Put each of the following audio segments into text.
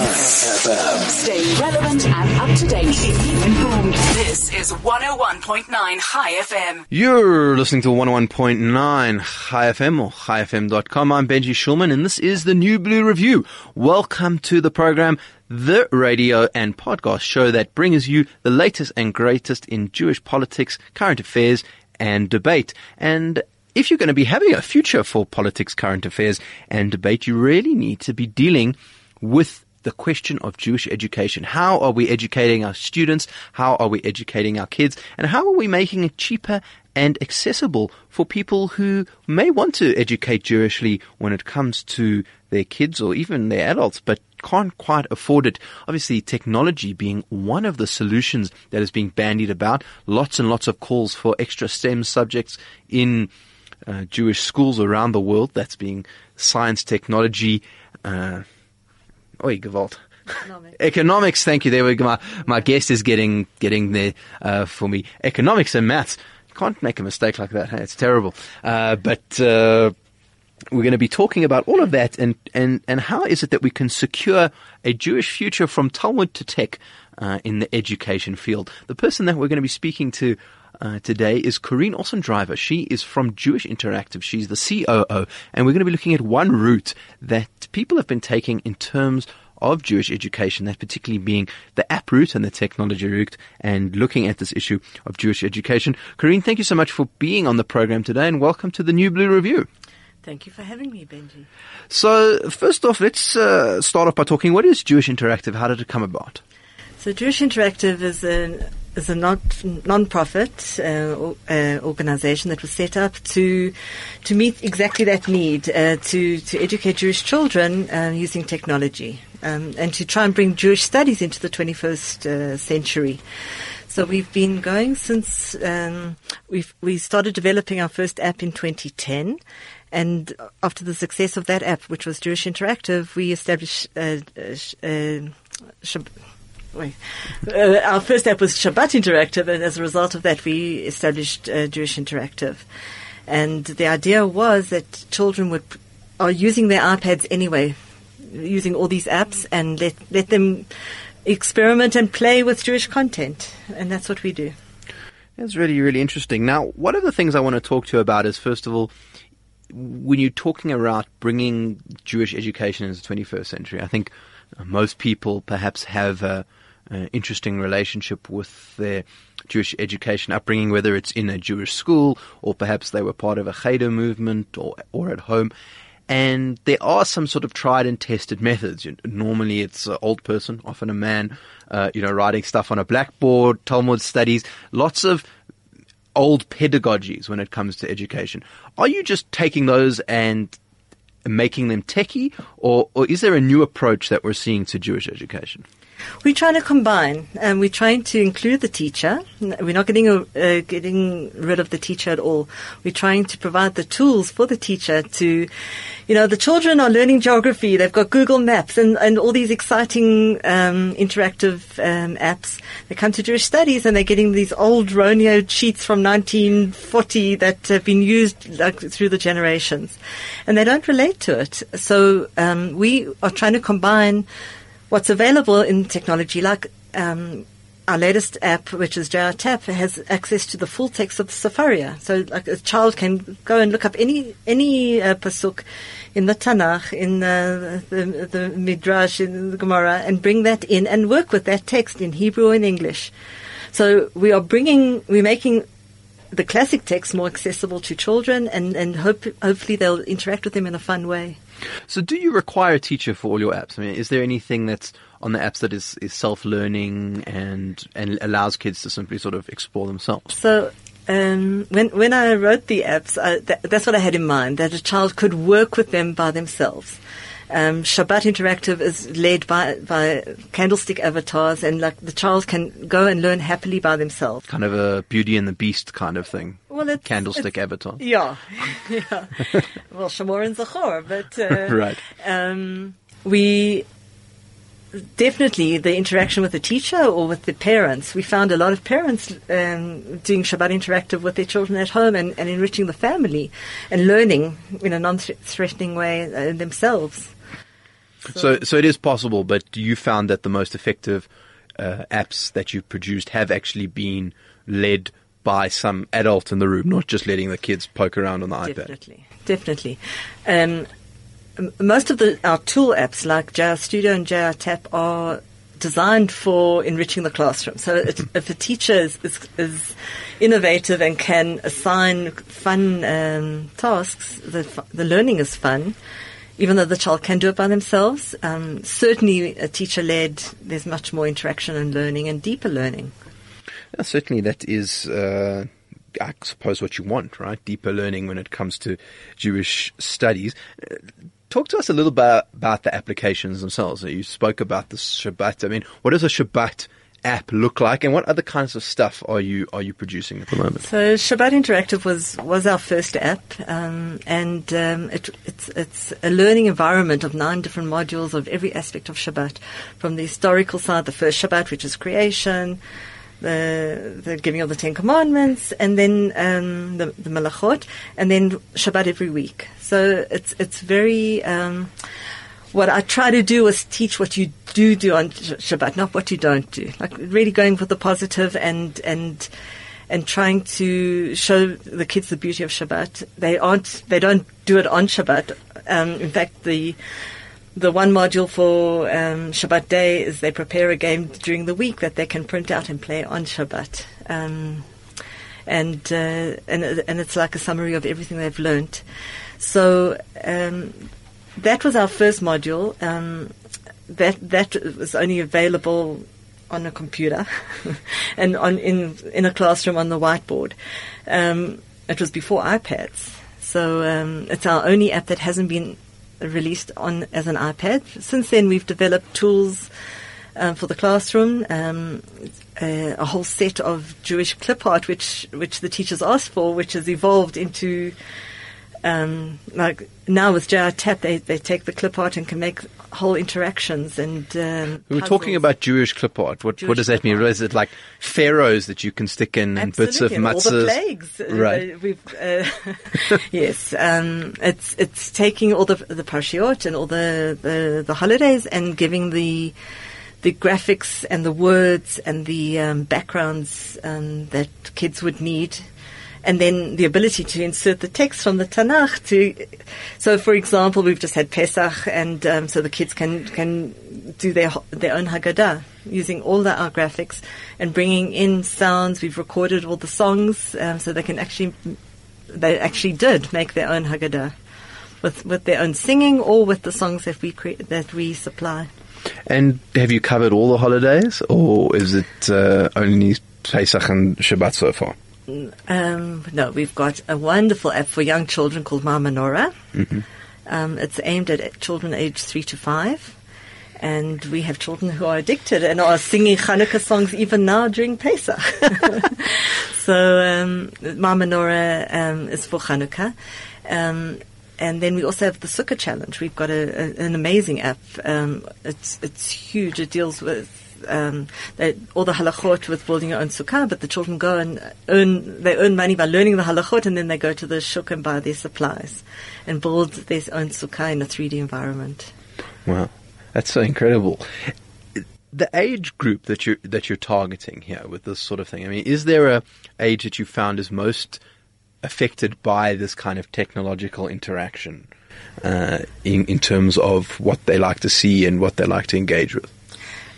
FM. Stay relevant and up to date. Keep informed. This is 101.9 Chai FM. You're listening to 101.9 Chai FM or chaifm.com. I'm Benji Schulman and this is the New Blue Review. Welcome to the program, the radio and podcast show that brings you the latest and greatest in Jewish politics, current affairs and debate. And if you're going to be having a future for politics, current affairs and debate, you really need to be dealing with the question of Jewish education. How are we educating our students? How are we educating our kids? And how are we making it cheaper and accessible for people who may want to educate Jewishly when it comes to their kids or even their adults, but can't quite afford it. Obviously, technology being one of the solutions that is being bandied about. Lots and lots of calls for extra STEM subjects in uh, Jewish schools around the world. That's being science, technology, uh, oi, gewalt. Economics. Economics, thank you. There we go. My, my guest is getting getting there uh, for me. Economics and maths. Can't make a mistake like that. Hey, it's terrible. Uh, but uh, we're going to be talking about all of that and, and, and how is it that we can secure a Jewish future from Talmud to tech uh, in the education field. The person that we're going to be speaking to uh, today is Corinne Ossendryver. She is from Jewish Interactive. She's the COO, and we're going to be looking at one route that people have been taking in terms of Jewish education, that particularly being the app route and the technology route, and looking at this issue of Jewish education. Corinne, thank you so much for being on the program today, and welcome to the New Blue Review. Thank you for having me, Benji. So, first off, let's uh, start off by talking what is Jewish Interactive? How did it come about? So, Jewish Interactive is a is a non non-profit uh, uh, organization that was set up to to meet exactly that need uh, to to educate Jewish children uh, using technology um, and to try and bring Jewish studies into the 21st uh, century. So we've been going since um, we we started developing our first app in 2010. And after the success of that app, which was Jewish Interactive, we established uh, uh, uh. Uh, our first app was Shabbat Interactive, and as a result of that, we established uh, Jewish Interactive. And the idea was that children would are using their iPads anyway, using all these apps, and let let them experiment and play with Jewish content, and that's what we do. That's really, really interesting. Now, one of the things I want to talk to you about is, first of all, when you're talking about bringing Jewish education into the 21st century, I think uh, most people perhaps have a, an interesting relationship with their Jewish education upbringing, whether it's in a Jewish school or perhaps they were part of a Cheder movement or, or at home. And there are some sort of tried and tested methods. You know, normally it's an old person, often a man, uh, you know, writing stuff on a blackboard, Talmud studies, lots of old pedagogies when it comes to education. Are you just taking those and making them techie, or, or is there a new approach that we're seeing to Jewish education? We're trying to combine, and we're trying to include the teacher. We're not getting uh, getting rid of the teacher at all. We're trying to provide the tools for the teacher to, you know, the children are learning geography. They've got Google Maps and, and all these exciting um, interactive um, apps. They come to Jewish studies and they're getting these old Roneo sheets from 1940 that have been used like, through the generations, and they don't relate to it. So um, we are trying to combine what's available in technology, like um, our latest app, which is JR Tap, has access to the full text of the Sefaria. So, like a child can go and look up any any uh, pasuk in the Tanakh, in uh, the the Midrash, in the Gemara, and bring that in and work with that text in Hebrew and English. So we are bringing, we're making the classic text more accessible to children, and and hope, hopefully they'll interact with them in a fun way. So, do you require a teacher for all your apps? I mean, is there anything that's on the apps that is, is self learning and and allows kids to simply sort of explore themselves? So um, when when I wrote the apps, I, that, that's what I had in mind that a child could work with them by themselves. Um, Shabbat Interactive is led by by candlestick avatars, and like the child can go and learn happily by themselves. Kind of a Beauty and the Beast kind of thing. Well, it's, Candlestick it's- avatar. Yeah, yeah. well, Shamor and Zachor, but uh, Right. Um, we definitely the interaction with the teacher or with the parents. We found a lot of parents um, doing Shabbat Interactive with their children at home and, and enriching the family and learning in a non-threatening way uh, themselves. So, so it is possible, but you found that the most effective uh, apps that you've produced have actually been led by some adult in the room, not just letting the kids poke around on the iPad. Definitely, definitely. Um, most of the our tool apps like JR Studio and JR Tap are designed for enriching the classroom. So it, if a teacher is, is, is innovative and can assign fun um, tasks, the, the learning is fun. Even though the child can do it by themselves, um, certainly a teacher-led, there's much more interaction and learning and deeper learning. Yeah, certainly, that is, uh, I suppose, what you want, right? Deeper learning when it comes to Jewish studies. Uh, talk to us a little bit about the applications themselves. You spoke about the Shabbat. I mean, what does a Shabbat app look like, and what other kinds of stuff are you are you producing at the moment? So Shabbat Interactive was was our first app, um, and um, it, it's it's a learning environment of nine different modules of every aspect of Shabbat, from the historical side, the first Shabbat, which is creation. The, the giving of the Ten Commandments, and then um, the, the Malachot, and then Shabbat every week. So it's it's very um, what I try to do is teach what you do do on Shabbat, not what you don't do. Like really going for the positive and and and trying to show the kids the beauty of Shabbat. They aren't they don't do it on Shabbat. Um, in fact, the the one module for um, Shabbat day is they prepare a game during the week that they can print out and play on Shabbat. Um, and uh, and and it's like a summary of everything they've learned. So um, that was our first module. Um, that that was only available on a computer and on in in a classroom on the whiteboard. Um, it was before iPads, so um, it's our only app that hasn't been released on as an iPad. Since then, we've developed tools um, for the classroom. Um, a, a whole set of Jewish clip art, which which the teachers asked for, which has evolved into um, like now with JR Tap, they, they take the clip art and can make whole interactions and. Um, we were talking about Jewish clip art. What, what does that mean? Is it like pharaohs that you can stick in and bits of Absolutely, all the matzahs? plagues. Uh, Right. we've, uh, yes, um, it's it's taking all the the parshiot and all the, the, the holidays and giving the the graphics and the words and the um, backgrounds um, that kids would need. And then the ability to insert the text from the Tanakh to, so for example, we've just had Pesach, and um, so the kids can can do their their own Haggadah using all the our graphics and bringing in sounds. We've recorded all the songs, um, so they can actually they actually did make their own Haggadah with with their own singing or with the songs that we cre- that we supply. And have you covered all the holidays, or is it uh, only Pesach and Shabbat so far? Um, no, we've got a wonderful app for young children called Ma Menorah. Um, it's aimed at children aged three to five. And we have children who are addicted and are singing Hanukkah songs even now during Pesach. so um, Ma Menorah um, is for Hanukkah. Um, and then we also have the Sukkah Challenge. We've got a, a, an amazing app. Um, it's it's huge. It deals with um, they, all the halachot with building your own sukkah, but the children go and earn they earn money by learning the halachot, and then they go to the shuk and buy their supplies and build their own sukkah in a 3D environment. Wow, that's so incredible. The age group that you that you're targeting here with this sort of thing. I mean, is there a age that you found is most affected by this kind of technological interaction uh, in in terms of what they like to see and what they like to engage with?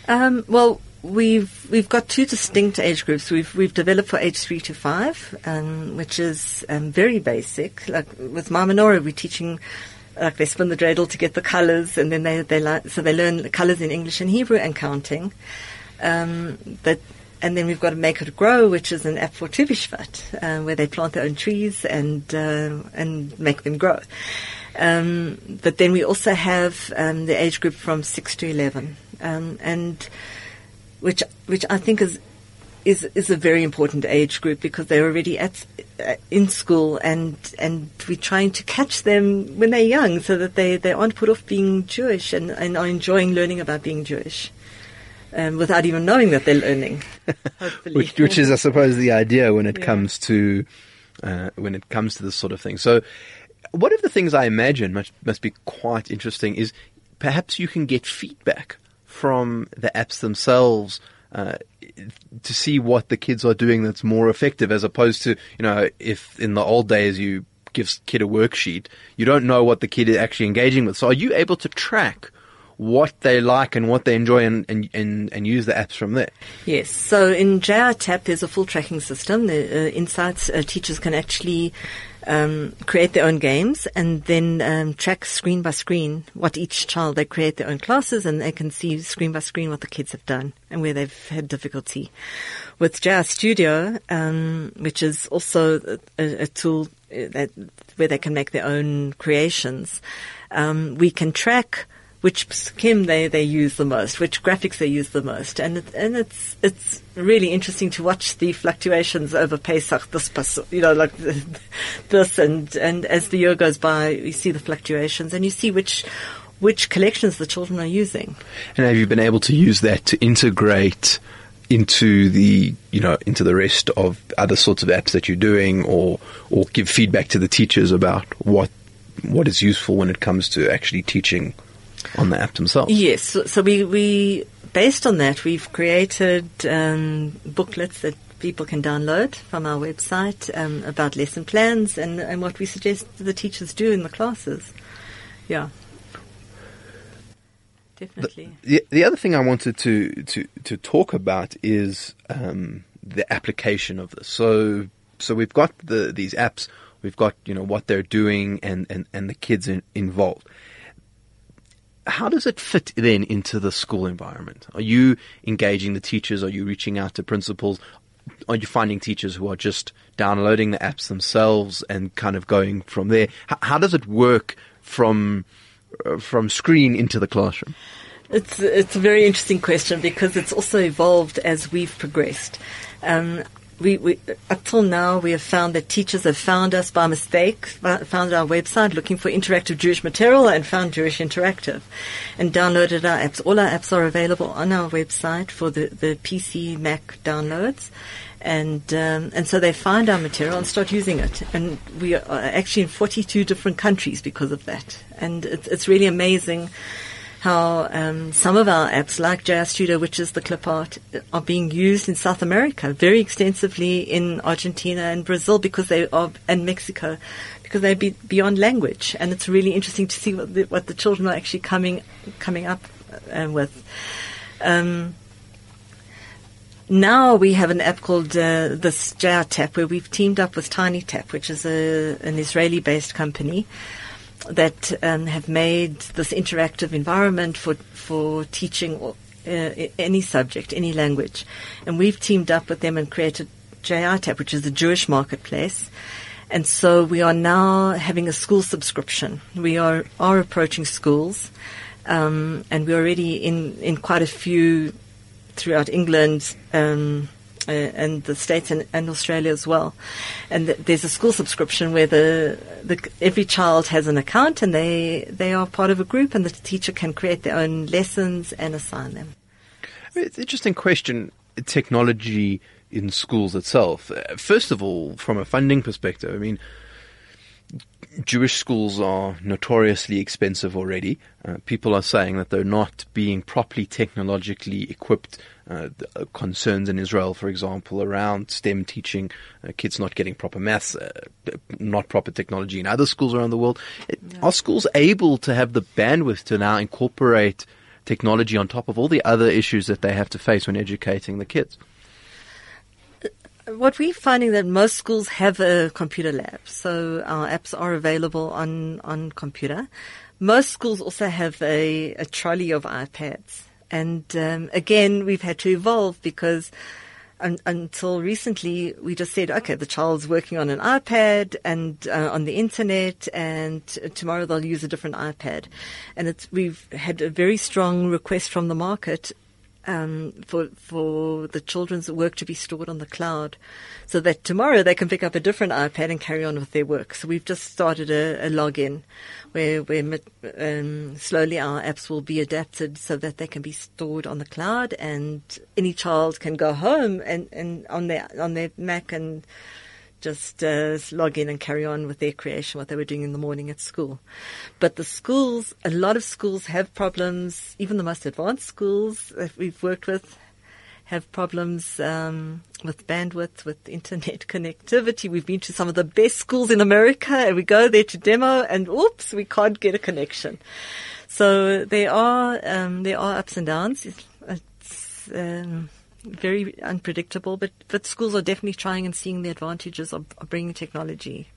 Um, well, we've we've got two distinct age groups. We've we've developed for age three to five, um, which is um, very basic. Like with Menorah, we're teaching. Like they spin the dreidel to get the colours, and then they they learn, so they learn the colours in English and Hebrew and counting. Um, but and then we've got to make it grow, which is an app for Tu uh, where they plant their own trees and uh, and make them grow. Um, but then we also have um, the age group from six to eleven, um, and which which I think is is is a very important age group because they're already at uh, in school and and we're trying to catch them when they're young so that they, they aren't put off being Jewish and, and are enjoying learning about being Jewish. Um, without even knowing that they're learning, hopefully. which, which is, I suppose, the idea when it Yeah. comes to uh, when it comes to this sort of thing. So, one of the things I imagine must must be quite interesting is perhaps you can get feedback from the apps themselves uh, to see what the kids are doing that's more effective, as opposed to you know if in the old days you give kid a worksheet, you don't know what the kid is actually engaging with. So are you able to track? what they like and what they enjoy and, and, and, and use the apps from there. Yes. So in JR Tap, there's a full tracking system. The uh, insights uh, teachers can actually um, create their own games and then um, track screen by screen what each child they create their own classes and they can see screen by screen what the kids have done and where they've had difficulty. With JR Studio, um, which is also a, a tool uh, that where they can make their own creations, um, we can track which scheme they, they use the most, which graphics they use the most. And it, and it's it's really interesting to watch the fluctuations over Pesach, this, you know, like this, and, and as the year goes by, you see the fluctuations and you see which which collections the children are using. And have you been able to use that to integrate into the you know into the rest of other sorts of apps that you're doing, or or give feedback to the teachers about what what is useful when it comes to actually teaching on the app themselves. Yes, so, so we, we based on that we've created um, booklets that people can download from our website um, about lesson plans and, and what we suggest the teachers do in the classes. Yeah. Definitely. The, the other thing I wanted to, to, to talk about is um, the application of this. So so we've got the these apps, we've got you know what they're doing and, and, and the kids in, involved how does it fit then into the school environment? Are you engaging the teachers? Are you reaching out to principals? Are you finding teachers who are just downloading the apps themselves and kind of going from there? How, does it work from uh, from screen into the classroom? It's it's a very interesting question because it's also evolved as we've progressed. Um, we, we, up till now, we have found that teachers have found us by mistake, found our website looking for interactive Jewish material and found Jewish Interactive and downloaded our apps. All our apps are available on our website for the, the PC, Mac downloads. And, um, and so they find our material and start using it. And we are actually in 42 different countries because of that. And it's, it's really amazing how um, some of our apps, like JR Studio, which is the clip art, are being used in South America very extensively in Argentina and Brazil because they are, and Mexico, because they're be, beyond language. And it's really interesting to see what the, what the children are actually coming coming up uh, with. Um, now we have an app called uh, this Tap where we've teamed up with Tiny Tap, which is a, an Israeli-based company that um, have made this interactive environment for for teaching uh, any subject, any language, and we've teamed up with them and created JR Tap, which is a Jewish marketplace. And so we are now having a school subscription. We are are approaching schools, um, and we're already in in quite a few throughout England. Um, uh, and the states and, and, Australia as well. And th- there's a school subscription where the, the, every child has an account and they they are part of a group, and the teacher can create their own lessons and assign them. It's an interesting question. Technology in schools itself. Uh, first of all, from a funding perspective, I mean Jewish schools are notoriously expensive already. Uh, people are saying that they're not being properly technologically equipped. Uh, uh concerns in Israel, for example, around STEM teaching, uh, kids not getting proper maths, uh, not proper technology in other schools around the world. No. Are schools able to have the bandwidth to now incorporate technology on top of all the other issues that they have to face when educating the kids? what we're finding is that most schools have a computer lab, so our apps are available on on computer. Most schools also have a, a trolley of iPads, and um, again, we've had to evolve because. Un- until recently, we just said, okay, the child's working on an iPad and uh, on the internet, and tomorrow they'll use a different iPad. And we've had a very strong request from the market um, for for the children's work to be stored on the cloud, so that tomorrow they can pick up a different iPad and carry on with their work. So we've just started a, a login where where um, slowly our apps will be adapted so that they can be stored on the cloud, and any child can go home and, and on their on their Mac and just uh, log in and carry on with their creation, what they were doing in the morning at school. But the schools, a lot of schools have problems. Even the most advanced schools that we've worked with have problems um, with bandwidth, with internet connectivity. We've been to some of the best schools in America, and we go there to demo, and oops, we can't get a connection. So there are um, there are ups and downs. It's, um, very unpredictable, but but schools are definitely trying and seeing the advantages of, of bringing technology.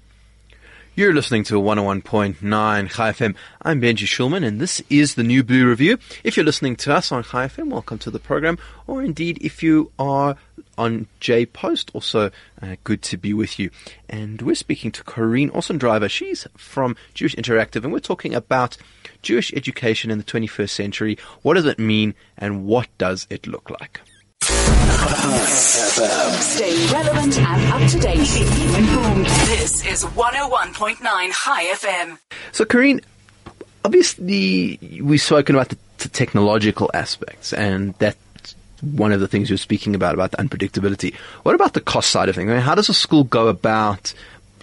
You're listening to 101.9 Chai FM. I'm Benji Schulman, and this is the New Blue Review. If you're listening to us on Chai FM, welcome to the program. Or indeed, if you are on J Post, also uh, good to be with you. And we're speaking to Corinne Ossendryver. She's from Jewish Interactive, and we're talking about Jewish education in the 21st century. What does it mean, and what does it look like? Stay relevant and up to date. Informed. This is 101.9 Chai FM. So, Corinne, obviously, we've spoken about the, technological aspects, and that's one of the things you're speaking about, about the unpredictability. What about the cost side of things? I mean, how does a school go about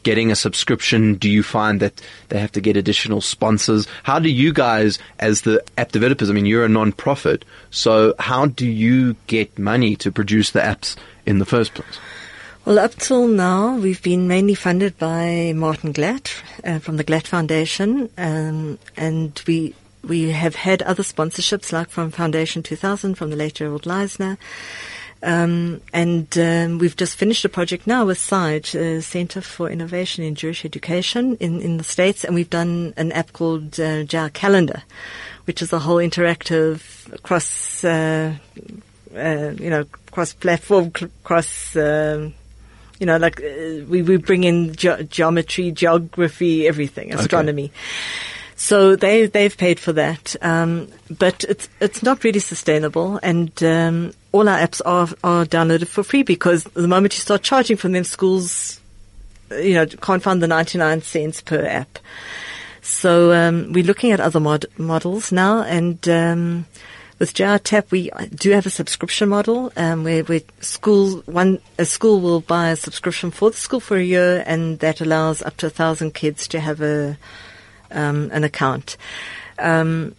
getting a subscription? Do you find that they have to get additional sponsors? How do you guys, as the app developers, I mean, you're a non-profit, so how do you get money to produce the apps in the first place? Well, up till now, we've been mainly funded by Martin Glatt uh, from the Glatt Foundation, um, and we we have had other sponsorships, like from Foundation 2000, from the late Gerald Leissner. Um, and um, we've just finished a project now with SIGE, uh, Center for Innovation in Jewish Education in, in the States, and we've done an app called uh, Jar Calendar, which is a whole interactive cross, uh, uh, you know, cross-platform, cross, um, you know, like uh, we, we bring in ge- geometry, geography, everything, astronomy. Okay. So they they've paid for that, um, but it's it's not really sustainable. And um, all our apps are are downloaded for free because the moment you start charging from them, schools, you know, can't find the ninety nine cents per app. So um, we're looking at other mod- models now, and um, with JR Tap, we do have a subscription model um, where, where school one a school will buy a subscription for the school for a year, and that allows up to a thousand kids to have a um, an account. Um,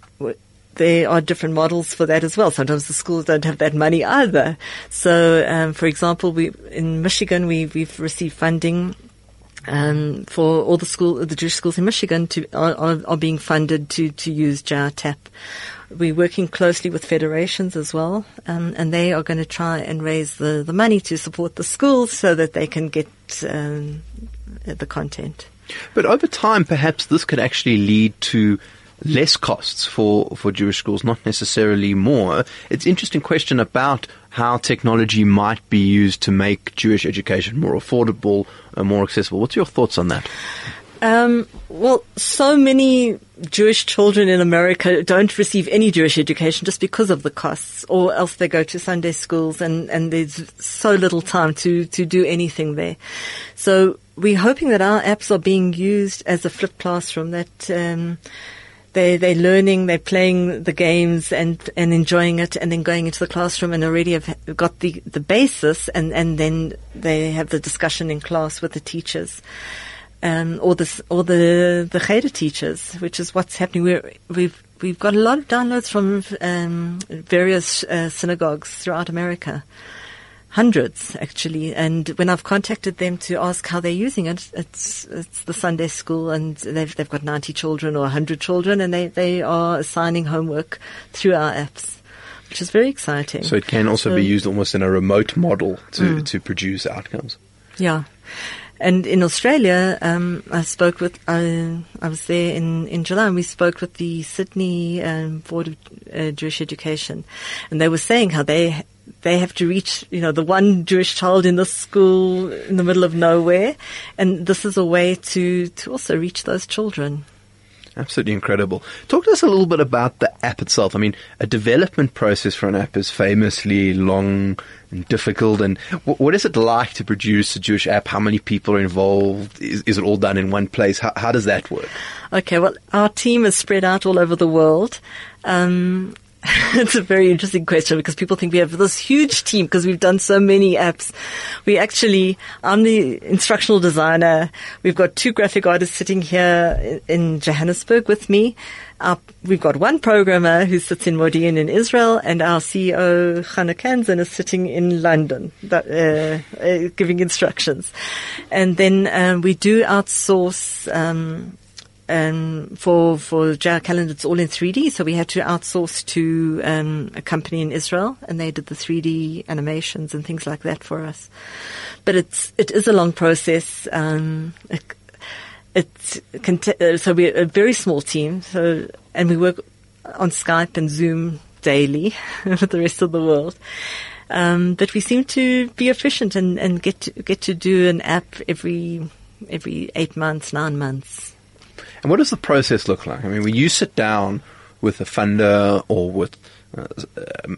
there are different models for that as well. Sometimes the schools don't have that money either. So, um, for example, we in Michigan we we've received funding um, for all the school, the Jewish schools in Michigan to, are, are, being funded to, to use JAR TAP. We're working closely with federations as well, um, and they are going to try and raise the, the money to support the schools so that they can get um, the content. But over time, perhaps this could actually lead to less costs for, for Jewish schools, not necessarily more. It's an interesting question about how technology might be used to make Jewish education more affordable, and more accessible. What's your thoughts on that? Um, well, so many Jewish children in America don't receive any Jewish education just because of the costs, or else they go to Sunday schools and, and there's so little time to, to do anything there. So we're hoping that our apps are being used as a flipped classroom that, um, they they're learning, they're playing the games and and enjoying it, and then going into the classroom and already have got the the basis, and and then they have the discussion in class with the teachers um, or the or the the Cheder teachers, which is what's happening. We're, we've we've got a lot of downloads from um, various uh, synagogues throughout America, hundreds actually. And when I've contacted them to ask how they're using it, it's it's the Sunday school, and they've they've got ninety children or hundred children, and they they are assigning homework through our apps. Which is very exciting. So it can also so, be used almost in a remote model to, mm. to produce outcomes. Yeah. And in Australia, um, I spoke with, I, I was there in, in July and we spoke with the Sydney um, Board of uh, Jewish Education. And they were saying how they, they have to reach, you know, the one Jewish child in the school in the middle of nowhere. And this is a way to, to also reach those children. Absolutely incredible. Talk to us a little bit about the app itself. I mean, a development process for an app is famously long and difficult. And what is it like to produce a Jewish app? How many people are involved? Is, is it all done in one place? How, how, does that work? Okay, well, our team is spread out all over the world. Um, it's a very interesting question because people think we have this huge team because we've done so many apps. We actually, I'm the instructional designer. We've got two graphic artists sitting here in Johannesburg with me. Our, we've got one programmer who sits in Modi'in in Israel, and our CEO Hannah Kanzan is sitting in London, that, uh, uh, giving instructions. And then um, we do outsource um, um, for for JR Calendar, it's all in 3D. So we had to outsource to um, a company in Israel, and they did the 3D animations and things like that for us. But it's it is a long process. Um, it, it's uh, so we're a very small team. So and we work on Skype and Zoom daily with the rest of the world. Um, but we seem to be efficient and, and get to, get to do an app every every eight months, nine months. And what does the process look like? I mean, when you sit down with a funder or with uh,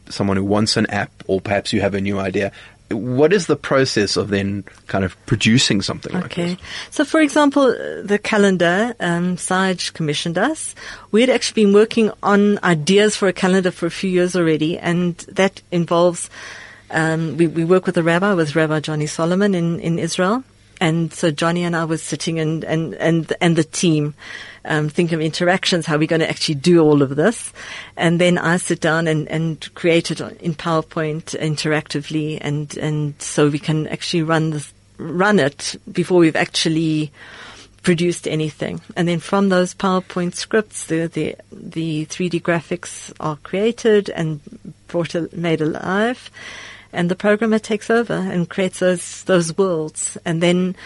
someone who wants an app, or perhaps you have a new idea, what is the process of then kind of producing something like okay. this? So, for example, the calendar um, Sage commissioned us. We had actually been working on ideas for a calendar for a few years already, and that involves um, we, we work with a rabbi, with Rabbi Johnny Solomon in, in Israel, and so Johnny and I was sitting and, and, and, and the team, um, think of interactions, how we're going to actually do all of this. And then I sit down and, and create it in PowerPoint interactively. And, and so we can actually run this, run it before we've actually produced anything. And then from those PowerPoint scripts, the, the, the 3D graphics are created and brought, made alive and the programmer takes over and creates those those worlds. And then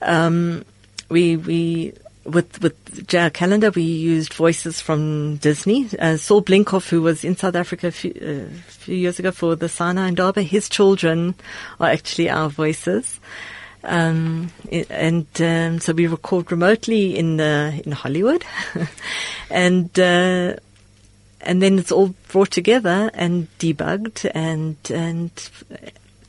um, we we with with JR Calendar we used voices from Disney. Uh, Saul Blinkoff, who was in South Africa a few, uh, few years ago for the Sinai Indaba, his children are actually our voices. Um, and um, so we record remotely in uh, in Hollywood, and uh, and then it's all brought together and debugged and and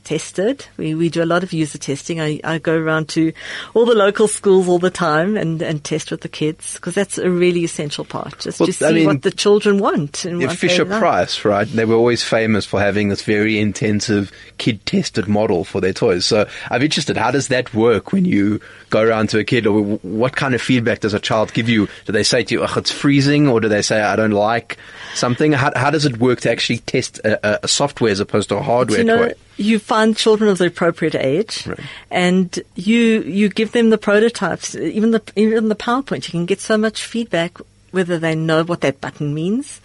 tested. We we do a lot of user testing. I, I go around to all the local schools all the time and, and test with the kids because that's a really essential part. Just Well, to see I mean, what the children want and Yeah, what Fisher like. Price, right? They were always famous for having this very intensive kid-tested model for their toys. So I'm interested, how does that work when you go around to a kid, or what kind of feedback does a child give you? Do they say to you, "Oh, it's freezing," or do they say, "I don't like something"? How, how does it work to actually test a, a- a software as opposed to a hardware you know, toy? You find children of the appropriate age, Right. and you you give them the prototypes, even the even the PowerPoint. You can get so much feedback whether they know what that button means.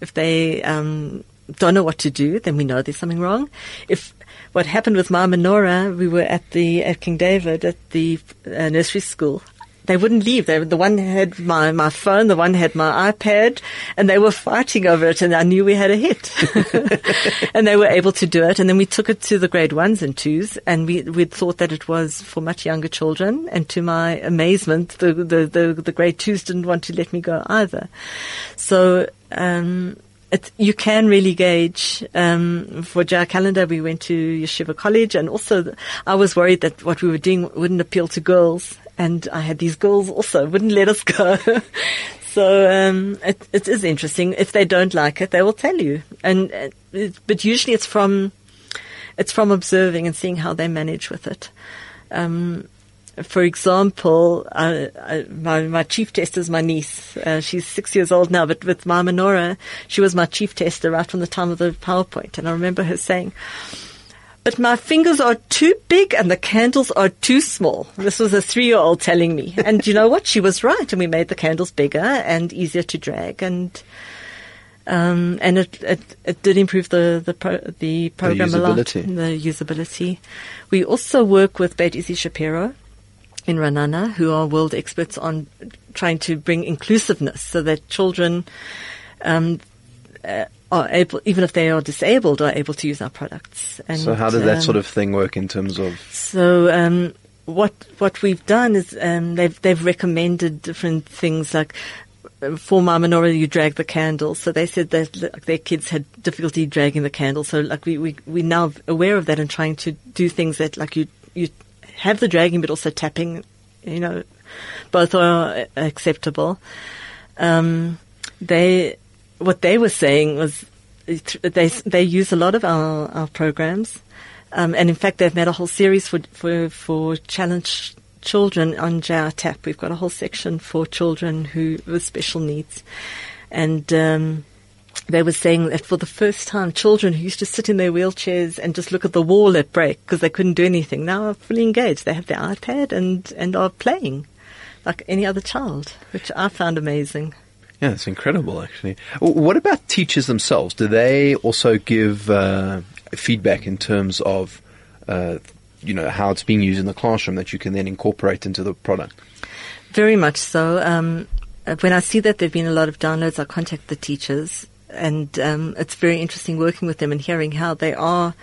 If they um, don't know what to do, then we know there's something wrong. If what happened with my menorah, we were at the at King David at the uh, nursery school. They wouldn't leave. They, the one had my, my phone, the one had my iPad, and they were fighting over it, and I knew we had a hit. and they were able to do it, and then we took it to the grade ones and twos, and we we thought that it was for much younger children, and to my amazement, the the, the, the grade twos didn't want to let me go either. So, um, it, you can really gauge. Um, for JR Calendar, we went to Yeshiva College, and also I was worried that what we were doing wouldn't appeal to girls, and I had these girls also wouldn't let us go. so um, it, it is interesting. If they don't like it, they will tell you, and uh, but usually it's from it's from observing and seeing how they manage with it. Um, for example, uh, my, my chief tester is my niece. Uh, she's six years old now, but with my menorah, she was my chief tester right from the time of the PowerPoint. And I remember her saying, but my fingers are too big and the candles are too small. This was a three-year-old telling me. And you know what? She was right. And we made the candles bigger and easier to drag. And um, and it, it, it did improve the the, pro, the program a lot, the usability. We also work with Beit Issie Shapiro in Ra'anana, who are world experts on trying to bring inclusiveness, so that children um, uh, are able, even if they are disabled, are able to use our products. And, So how does that um, sort of thing work in terms of? so um, what what we've done is um, they've they've recommended different things like. uh, For my menorah, you drag the candle. So they said that like, their kids had difficulty dragging the candle. So like we we we now aware of that and trying to do things that like you you have the dragging but also tapping. You know, both are acceptable. Um, they what they were saying was they they use a lot of our our programs, um, and in fact they've made a whole series for for for challenge children on JR Tap. We've got a whole section for children who with special needs, and. Um, they were saying that for the first time, children who used to sit in their wheelchairs and just look at the wall at break because they couldn't do anything now are fully engaged. They have their iPad and, and are playing like any other child, which I found amazing. Yeah, it's incredible, actually. What about teachers themselves? Do they also give uh, feedback in terms of, uh, you know, how it's being used in the classroom that you can then incorporate into the product? Very much so. Um, when I see that there've been a lot of downloads, I contact the teachers, and um, it's very interesting working with them and hearing how they are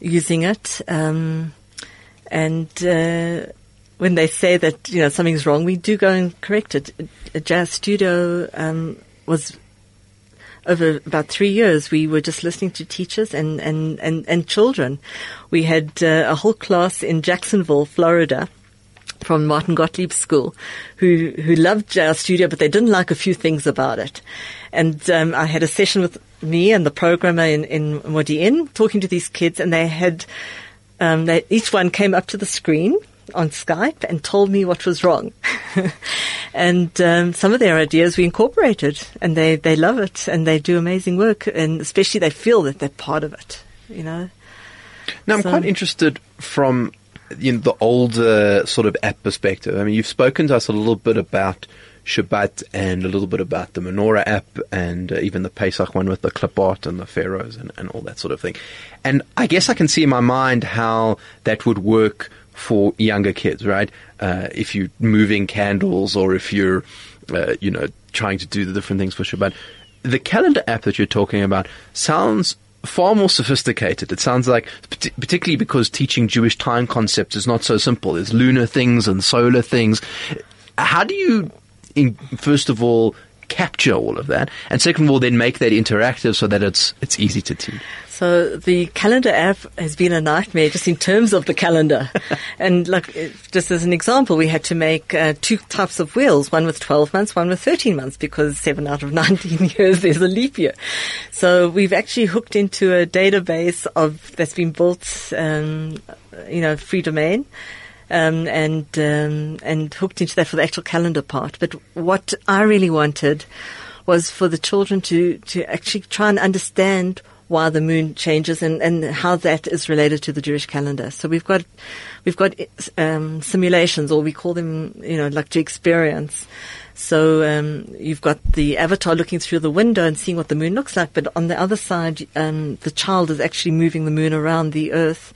using it. Um, and uh, when they say that you know something's wrong, we do go and correct it. A jazz studio um, was over about three years. We were just listening to teachers and and and, and children. We had uh, a whole class in Jacksonville, Florida. From Martin Gottlieb School, who who loved jazz studio, but they didn't like a few things about it. And um, I had a session with me and the programmer in in Modi'in, talking to these kids, and they had um, they, each one came up to the screen on Skype and told me what was wrong. and um, some of their ideas we incorporated, and they, they love it, and they do amazing work, and especially they feel that they're part of it, you know. Now, I'm so, quite interested from you know, the older sort of app perspective. I mean, you've spoken to us a little bit about Shabbat and a little bit about the Menorah app and uh, even the Pesach one with the clipart and the pharaohs and, and all that sort of thing. And I guess I can see in my mind how that would work for younger kids, right? Uh, if you're moving candles or if you're, uh, you know, trying to do the different things for Shabbat. The calendar app that you're talking about sounds far more sophisticated. It sounds like, particularly because teaching Jewish time concepts is not so simple. There's lunar things and solar things. How do you, in, first of all, capture all of that, and second of all, then make that interactive so that it's it's easy to teach. So the calendar app has been a nightmare just in terms of the calendar. and like, just as an example, we had to make uh, two types of wheels, one with 12 months, one with 13 months, because seven out of 19 years there's a leap year. So we've actually hooked into a database of, that's been built, um, you know, free domain. Um, and um, and hooked into that for the actual calendar part. But what I really wanted was for the children to to actually try and understand why the moon changes and, and how that is related to the Jewish calendar. So we've got we've got um, simulations, or we call them, you know, like to experience. So um, you've got the avatar looking through the window and seeing what the moon looks like, but on the other side, um, the child is actually moving the moon around the earth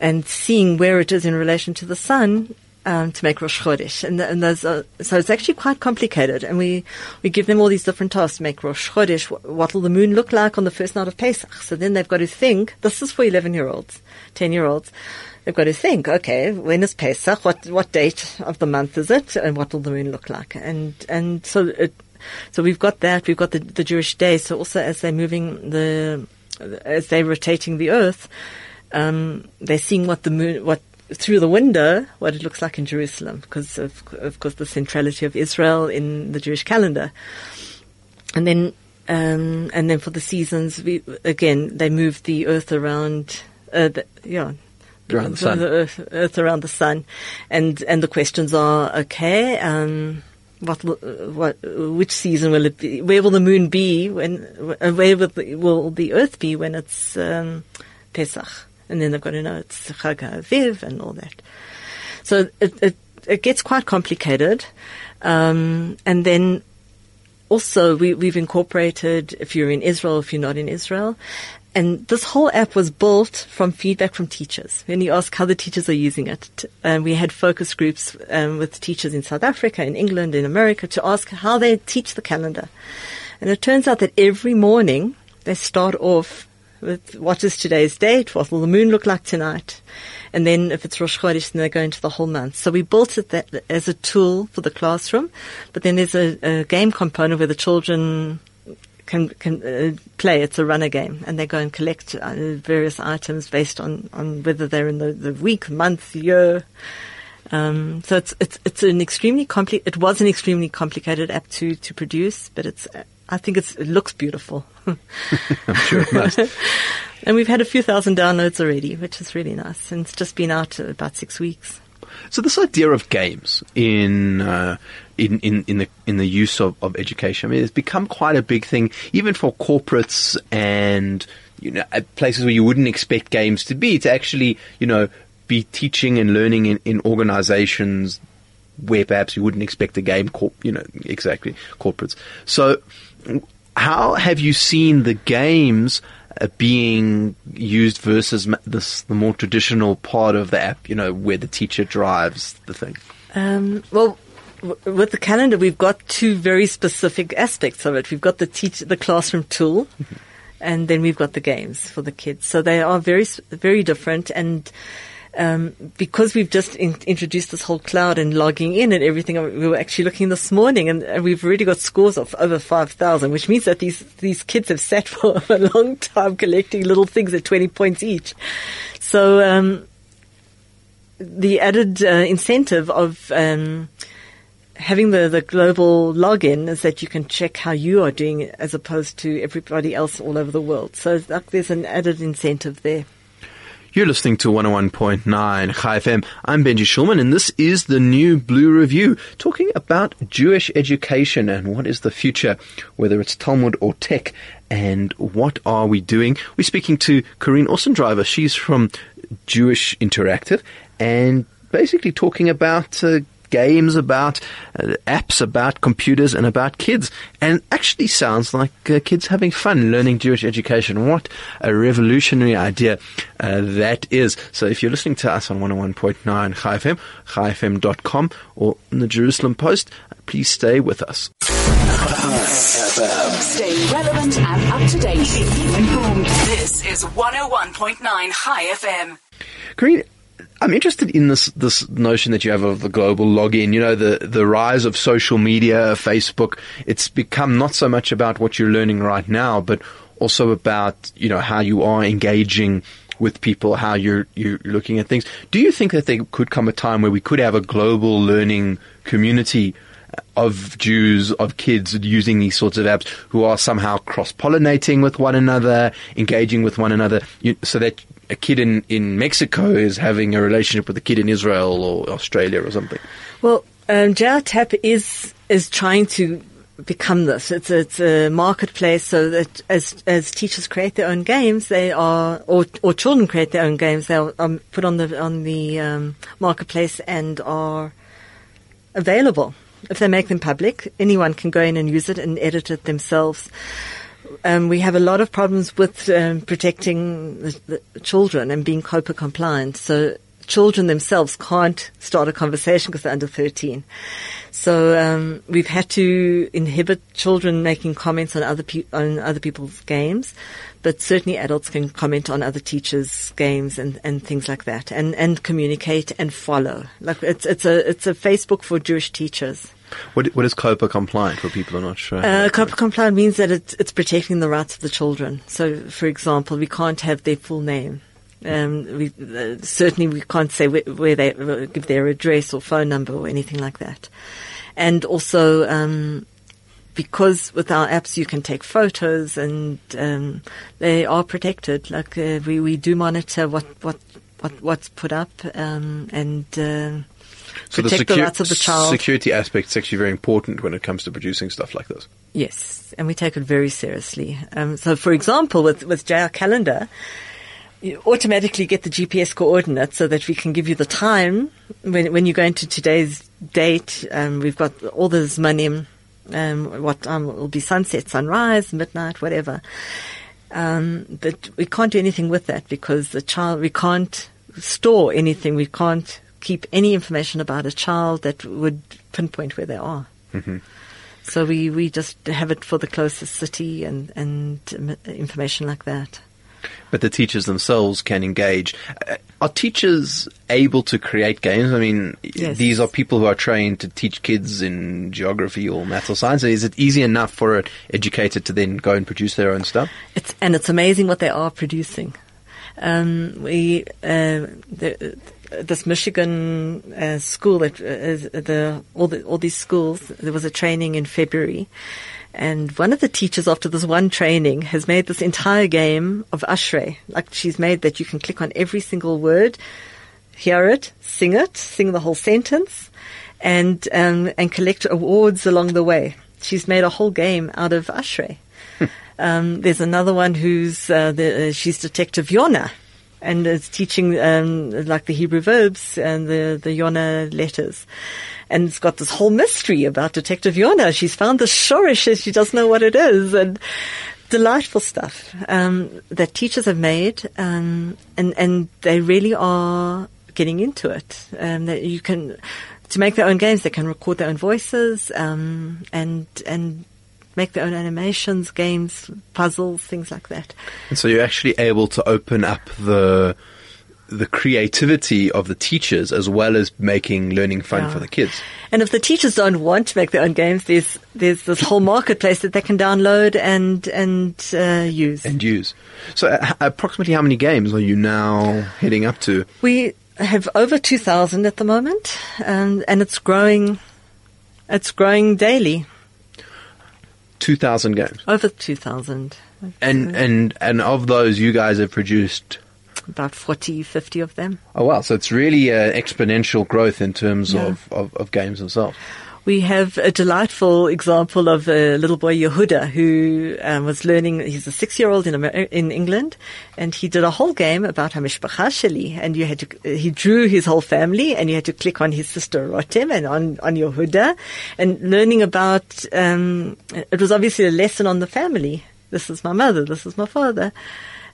and seeing where it is in relation to the sun um, to make Rosh Chodesh. And, and those are, so it's actually quite complicated. And we, we give them all these different tasks. Make Rosh Chodesh. What will the moon look like on the first night of Pesach? So then they've got to think, this is for 11 year olds, 10 year olds. They've got to think, okay, when is Pesach? What, what date of the month is it? And what will the moon look like? And, and so it, so we've got that. We've got the, the Jewish day. So also as they're moving the, as they're rotating the earth, um, they're seeing what the moon, what through the window what it looks like in Jerusalem because of, of course the centrality of Israel in the Jewish calendar. And then um, and then for the seasons, we again they move the earth around. Uh, the, yeah, around the sun. The earth, earth, around the sun, and and the questions are okay. Um, what what which season will it be? Where will the moon be when? Uh, where will the, will the earth be when it's um, Pesach? And then they've got to know it's Chag Aviv and all that. So it, it, it gets quite complicated. Um, and then also we, we've incorporated if you're in Israel, if you're not in Israel. And this whole app was built from feedback from teachers. When you ask how the teachers are using it, and we had focus groups um, with teachers in South Africa, in England, in America to ask how they teach the calendar. And it turns out that every morning they start off what is today's date? What will the moon look like tonight? And then if it's Rosh Chodesh, then they go into the whole month. So we built it that, as a tool for the classroom, but then there's a, a game component where the children can can uh, play. It's a runner game, and they go and collect uh, various items based on, on whether they're in the, the week, month, year. Um, so it's it's it's an extremely compli- It was an extremely complicated app to to produce, but it's I think it's, it looks beautiful. I'm sure it must. and we've had a few thousand downloads already, which is really nice. And it's just been out about six weeks. So this idea of games in uh, in, in, in the in the use of, of education, I mean, it's become quite a big thing, even for corporates and you know places where you wouldn't expect games to be, to actually you know be teaching and learning in, in organizations where perhaps you wouldn't expect a game, corp, you know, exactly corporates. So, how have you seen the games? Uh, being used versus this the more traditional part of the app, you know, where the teacher drives the thing. Um, well, w- with the calendar, we've got two very specific aspects of it. We've got the teach the classroom tool, and then we've got the games for the kids. So they are very very different and. Um, because we've just in- introduced this whole cloud and logging in and everything, uh, we were actually looking this morning, and, and we've already got scores of over five thousand, which means that these these kids have sat for a long time collecting little things at twenty points each. So um, the added uh, incentive of um, having the, the global login is that you can check how you are doing as opposed to everybody else all over the world. So like, there's an added incentive there. You're listening to 101.9 Chai FM. I'm Benji Schulman, and this is the new Blue Review, talking about Jewish education and what is the future, whether it's Talmud or tech, and what are we doing. We're speaking to Corinne Ossendryver. She's from Jewish Interactive, and basically talking about uh, games, about uh, apps, about computers, and about kids. And actually sounds like uh, kids having fun learning Jewish education. What a revolutionary idea uh, that is. So if you're listening to us on 101.9 Chai FM, chaifm.com, or in the Jerusalem Post, please stay with us. Stay relevant and up to date. Informed. This is 101.9 Chai FM. Corinne, I'm interested in this this notion that you have of the global login. You know, the the rise of social media, Facebook. It's become not so much about what you're learning right now, but also about you know how you are engaging with people, how you're you're looking at things. Do you think that there could come a time where we could have a global learning community? Of Jews, of kids using these sorts of apps who are somehow cross pollinating with one another, engaging with one another, you, so that a kid in, in Mexico is having a relationship with a kid in Israel or Australia or something. Well, um, Tap is is trying to become this. It's a, it's a marketplace so that as as teachers create their own games, they are or or children create their own games, they are um, put on the on the um, marketplace and are available. If they make them public, anyone can go in and use it and edit it themselves. Um, we have a lot of problems with um, protecting the, the children and being COPPA compliant. So children themselves can't start a conversation because they're under 13. So um, we've had to inhibit children making comments on other pe- on other people's games, but certainly adults can comment on other teachers' games and, and things like that, and, and communicate and follow. Like it's it's a it's a Facebook for Jewish teachers. What, what is COPPA compliant for people who are not sure? Uh, COPPA compliant means that it's, it's protecting the rights of the children. So, for example, we can't have their full name. Um, we, uh, certainly, we can't say where, where they uh, give their address or phone number or anything like that. And also, um, because with our apps you can take photos and um, they are protected. Like uh, we we do monitor what what what what's put up um, and. So protect the, secu- rights of the child. security aspect is actually very important when it comes to producing stuff like this. Yes, and we take it very seriously. Um, so, for example, with with JR Calendar, you automatically get the GPS coordinates so that we can give you the time when when you go into today's date. Um, we've got all the zmanim. um, what time will be sunset, sunrise, midnight, whatever. Um, but we can't do anything with that because the child we can't store anything. We can't keep any information about a child that would pinpoint where they are. Mm-hmm. So we, we just have it for the closest city and, and um, information like that. But the teachers themselves can engage. Uh, are teachers able to create games? I mean, Yes. these are people who are trained to teach kids in geography or math or science. Is it easy enough for an educator to then go and produce their own stuff? It's, and it's amazing what they are producing. Um, we, uh, the, this Michigan uh, school that uh, the all the all these schools. There was a training in February, And one of the teachers after this one training has made this entire game of Ashrei. Like she's made that you can click on every single word, hear it, sing it, sing the whole sentence, and um, and collect awards along the way. She's made a whole game out of Ashrei. um, there's another one who's uh, the, uh, she's Detective Yona, and is teaching um, like the Hebrew verbs and the the Yona letters. And it's got this whole mystery about Detective Yona. She's found the shorish, she doesn't know what it is, and delightful stuff um, that teachers have made, um, and and they really are getting into it. Um, that you can to make their own games, they can record their own voices, um, and and make their own animations, games, puzzles, things like that. And so you're actually able to open up the the creativity of the teachers as well as making learning fun Yeah. for the kids. And if the teachers don't want to make their own games, there's there's this whole marketplace that they can download and and uh, use. and use. So, uh, approximately how many games are you now heading up to? We have over 2,000 at the moment, and, and it's growing. It's growing daily. Two thousand games, Over 2,000. and and and of those, you guys have produced. About 40, 50 of them. Oh wow! So it's really uh, exponential growth in terms Yeah. of, of, of games themselves. We have a delightful example of a little boy Yehuda who um, was learning. He's a six-year-old in Amer- in England, and he did a whole game about Hamishpacha Sheli. And you had to. He drew his whole family, and you had to click on his sister Rotem and on on Yehuda, and learning about. Um, it was obviously a lesson on the family. This is my mother. This is my father,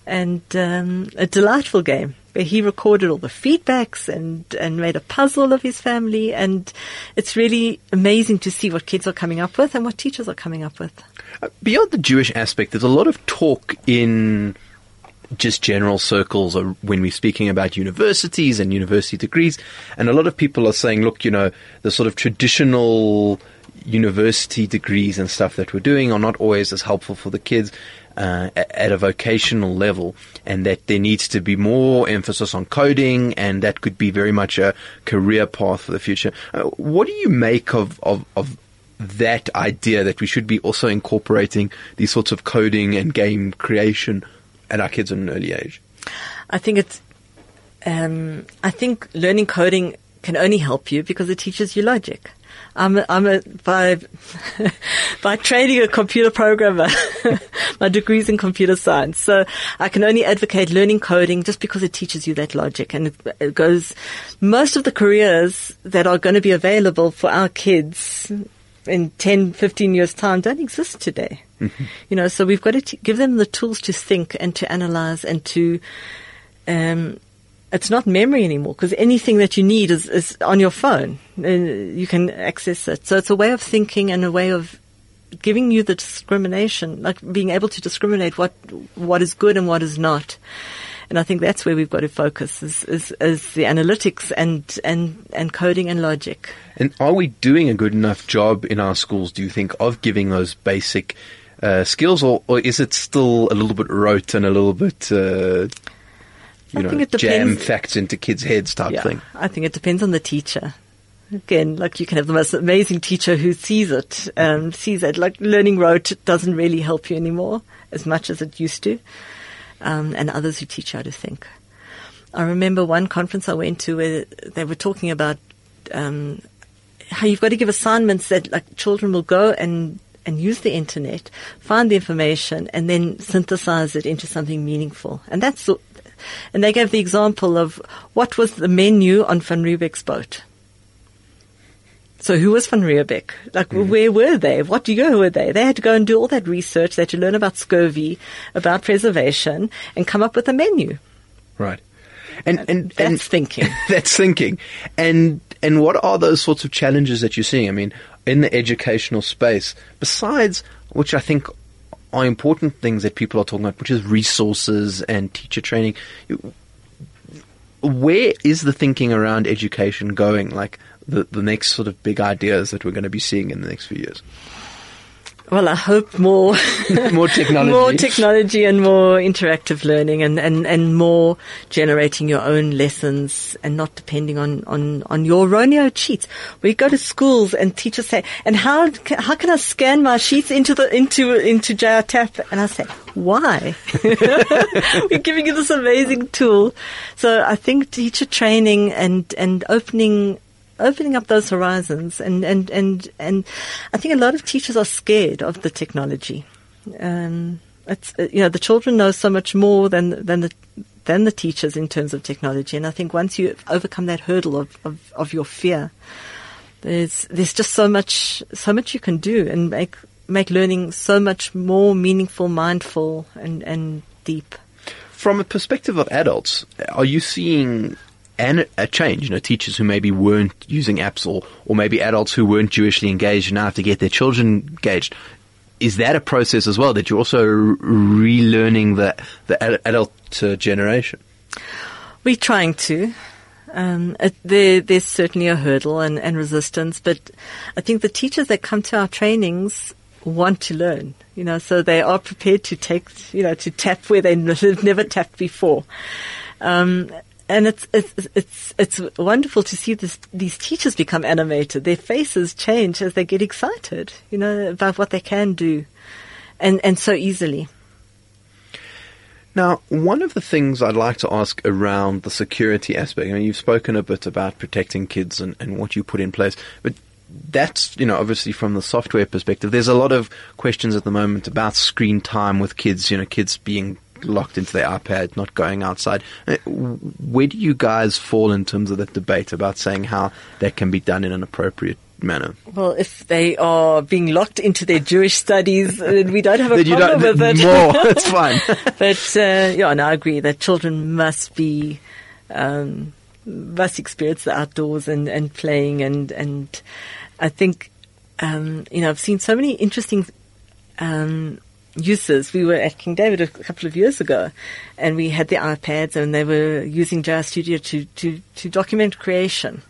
and um, a delightful game where he recorded all the feedbacks and, and made a puzzle of his family. And it's really amazing to see what kids are coming up with and what teachers are coming up with. Uh, Beyond the Jewish aspect, there's a lot of talk in just general circles or when we're speaking about universities and university degrees, and a lot of people are saying, look, you know, the sort of traditional university degrees and stuff that we're doing are not always as helpful for the kids uh, at a vocational level, and that there needs to be more emphasis on coding, and that could be very much a career path for the future. Uh, what do you make of, of, of that idea that we should be also incorporating these sorts of coding and game creation at our kids at an early age? I think it's, um, I think learning coding can only help you because it teaches you logic. I'm a, I'm a by by training a computer programmer. My degree's in computer science, so I can only advocate learning coding just because it teaches you that logic, and it, it goes. Most of the careers that are going to be available for our kids in 10, 15 years' time don't exist today. You know, so we've got to t- give them the tools to think and to analyze and to um, it's not memory anymore because anything that you need is, is on your phone. Uh, you can access it. So it's a way of thinking and a way of giving you the discrimination, like being able to discriminate what what is good and what is not. And I think that's where we've got to focus is, is, is the analytics and, and, and coding and logic. And are we doing a good enough job in our schools, do you think, of giving those basic uh, skills, or, or is it still a little bit rote and a little bit, uh, you I know, think it jam facts into kids' heads type thing? I think it depends on the teacher. Again, like you can have the most amazing teacher who sees it, um, sees it. Like learning rote doesn't really help you anymore as much as it used to, um, and others who teach you how to think. I remember one conference I went to where they were talking about um, how you've got to give assignments that like children will go and and use the internet, find the information, and then synthesize it into something meaningful. And that's the, and they gave the example of what was the menu on Van Riebeeck's boat. So who was Van Riebeeck? Like, mm-hmm. where were they? What year were they? They had to go and do all that research. They had to learn about scurvy, about preservation, and come up with a menu. Right. And and That's and thinking. that's thinking. And and what are those sorts of challenges that you're seeing? I mean, in the educational space, besides which I think are important things that people are talking about, which is resources and teacher training. Where is the thinking around education going? Like the the next sort of big ideas that we're going to be seeing in the next few years. Well, I hope more More technology. more technology and more interactive learning and, and, and more generating your own lessons and not depending on, on, on your Roneo sheets. We go to schools and teachers say, and how, how can I scan my sheets into the, into, into JR Tap? And I say, why? We're giving you this amazing tool. So I think teacher training and, and opening opening up those horizons and, and, and, and I think a lot of teachers are scared of the technology. Um, it's, uh, you know, the children know so much more than, than the, than the teachers in terms of technology. And I think once you overcome that hurdle of, of, of your fear, there's, there's just so much, so much you can do and make, make learning so much more meaningful, mindful and, and deep. From a perspective of adults, are you seeing an, a change? You know, teachers who maybe weren't using apps or, or maybe adults who weren't Jewishly engaged now have to get their children engaged. Is that a process as well that you're also re- relearning the, the adult uh, generation? We're trying to. Um, it, there, there's certainly a hurdle and, and resistance, but I think the teachers that come to our trainings want to learn, you know, so they are prepared to take, you know, to tap where they've never tapped before. Um, and it's, it's, it's, it's wonderful to see this, these teachers become animated. Their faces change as they get excited, you know, about what they can do and, and so easily. Now, one of the things I'd like to ask around the security aspect, I mean, you've spoken a bit about protecting kids and, and what you put in place, but that's, you know, obviously from the software perspective, there's a lot of questions at the moment about screen time with kids, you know, kids being locked into their iPad, not going outside. Uh, Where do you guys fall in terms of that debate about saying how that can be done in an appropriate manner? Well, if they are being locked into their Jewish studies, then we don't have a problem don't, with it. more, that's fine. but uh, yeah, and I agree that children must be um, must experience the outdoors and, and playing and and I think um, you know I've seen so many interesting um, uses. We were at King David a couple of years ago, and we had the iPads, and they were using JR Studio to to to document creation.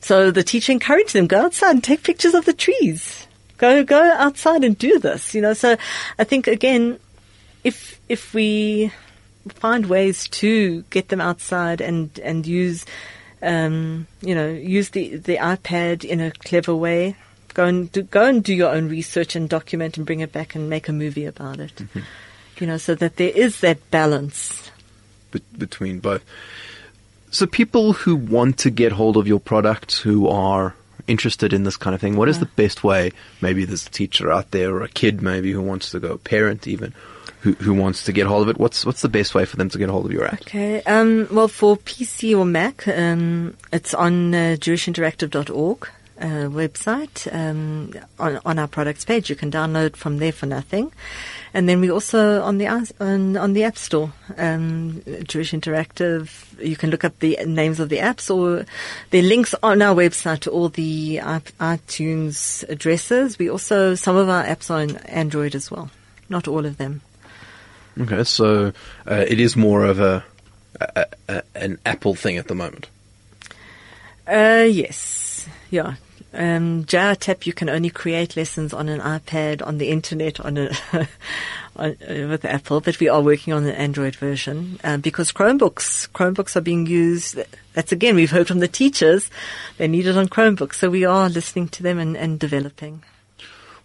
So the teacher encouraged them go outside and take pictures of the trees. Go go outside and do this. You know. So I think again, if if we find ways to get them outside and and use um, you know use the the iPad in a clever way go and do, go and do your own research and document and bring it back and make a movie about it you know so that there is that balance be- between both. So people who want to get hold of your product, who are interested in this kind of thing, what is the best way? Maybe there's a teacher out there or a kid maybe who wants to go, a parent even, who, who wants to get hold of it. What's, what's the best way for them to get hold of your app? Okay. Um, well, for PC or Mac, um, it's on uh, jewishinteractive.org uh, website um, on, on our products page. You can download from there for nothing, and then we also on the on, on the App Store, um, Jewish Interactive. You can look up the names of the apps or the links on our website to all the iTunes addresses. We also some of our apps are on Android as well, not all of them. Okay, so uh, it is more of a, a, a an Apple thing at the moment. Uh, yes. Yeah. Um, JR Tap, you can only create lessons on an iPad, on the internet, on a, on, uh, with Apple, but we are working on an Android version, um, because Chromebooks, Chromebooks are being used. That's again, we've heard from the teachers. They need it on Chromebooks. So we are listening to them and, and developing.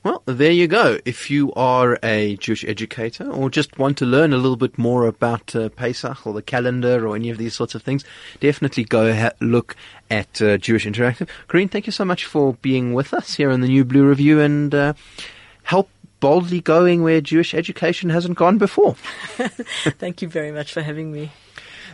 Well, there you go. If you are a Jewish educator or just want to learn a little bit more about uh, Pesach or the calendar or any of these sorts of things, definitely go ha- look at uh, Jewish Interactive. Corinne, thank you so much for being with us here on the New Blue Review and uh, help boldly going where Jewish education hasn't gone before. Thank you very much for having me.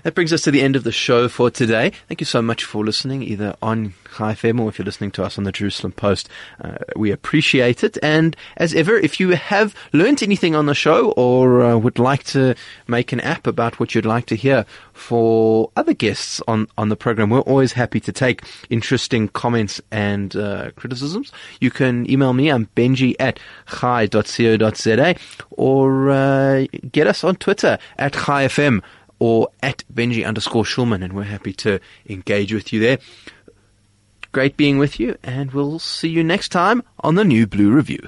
That brings us to the end of the show for today. Thank you so much for listening, either on Chai FM or if you're listening to us on the Jerusalem Post. Uh, we appreciate it. And as ever, if you have learnt anything on the show or uh, would like to make an app about what you'd like to hear for other guests on, on the program, we're always happy to take interesting comments and uh, criticisms. You can email me. I'm benji at chai.co.za or uh, get us on Twitter at chaifm or at Benji underscore Schulman, and we're happy to engage with you there. Great being with you, and we'll see you next time on the New Blue Review.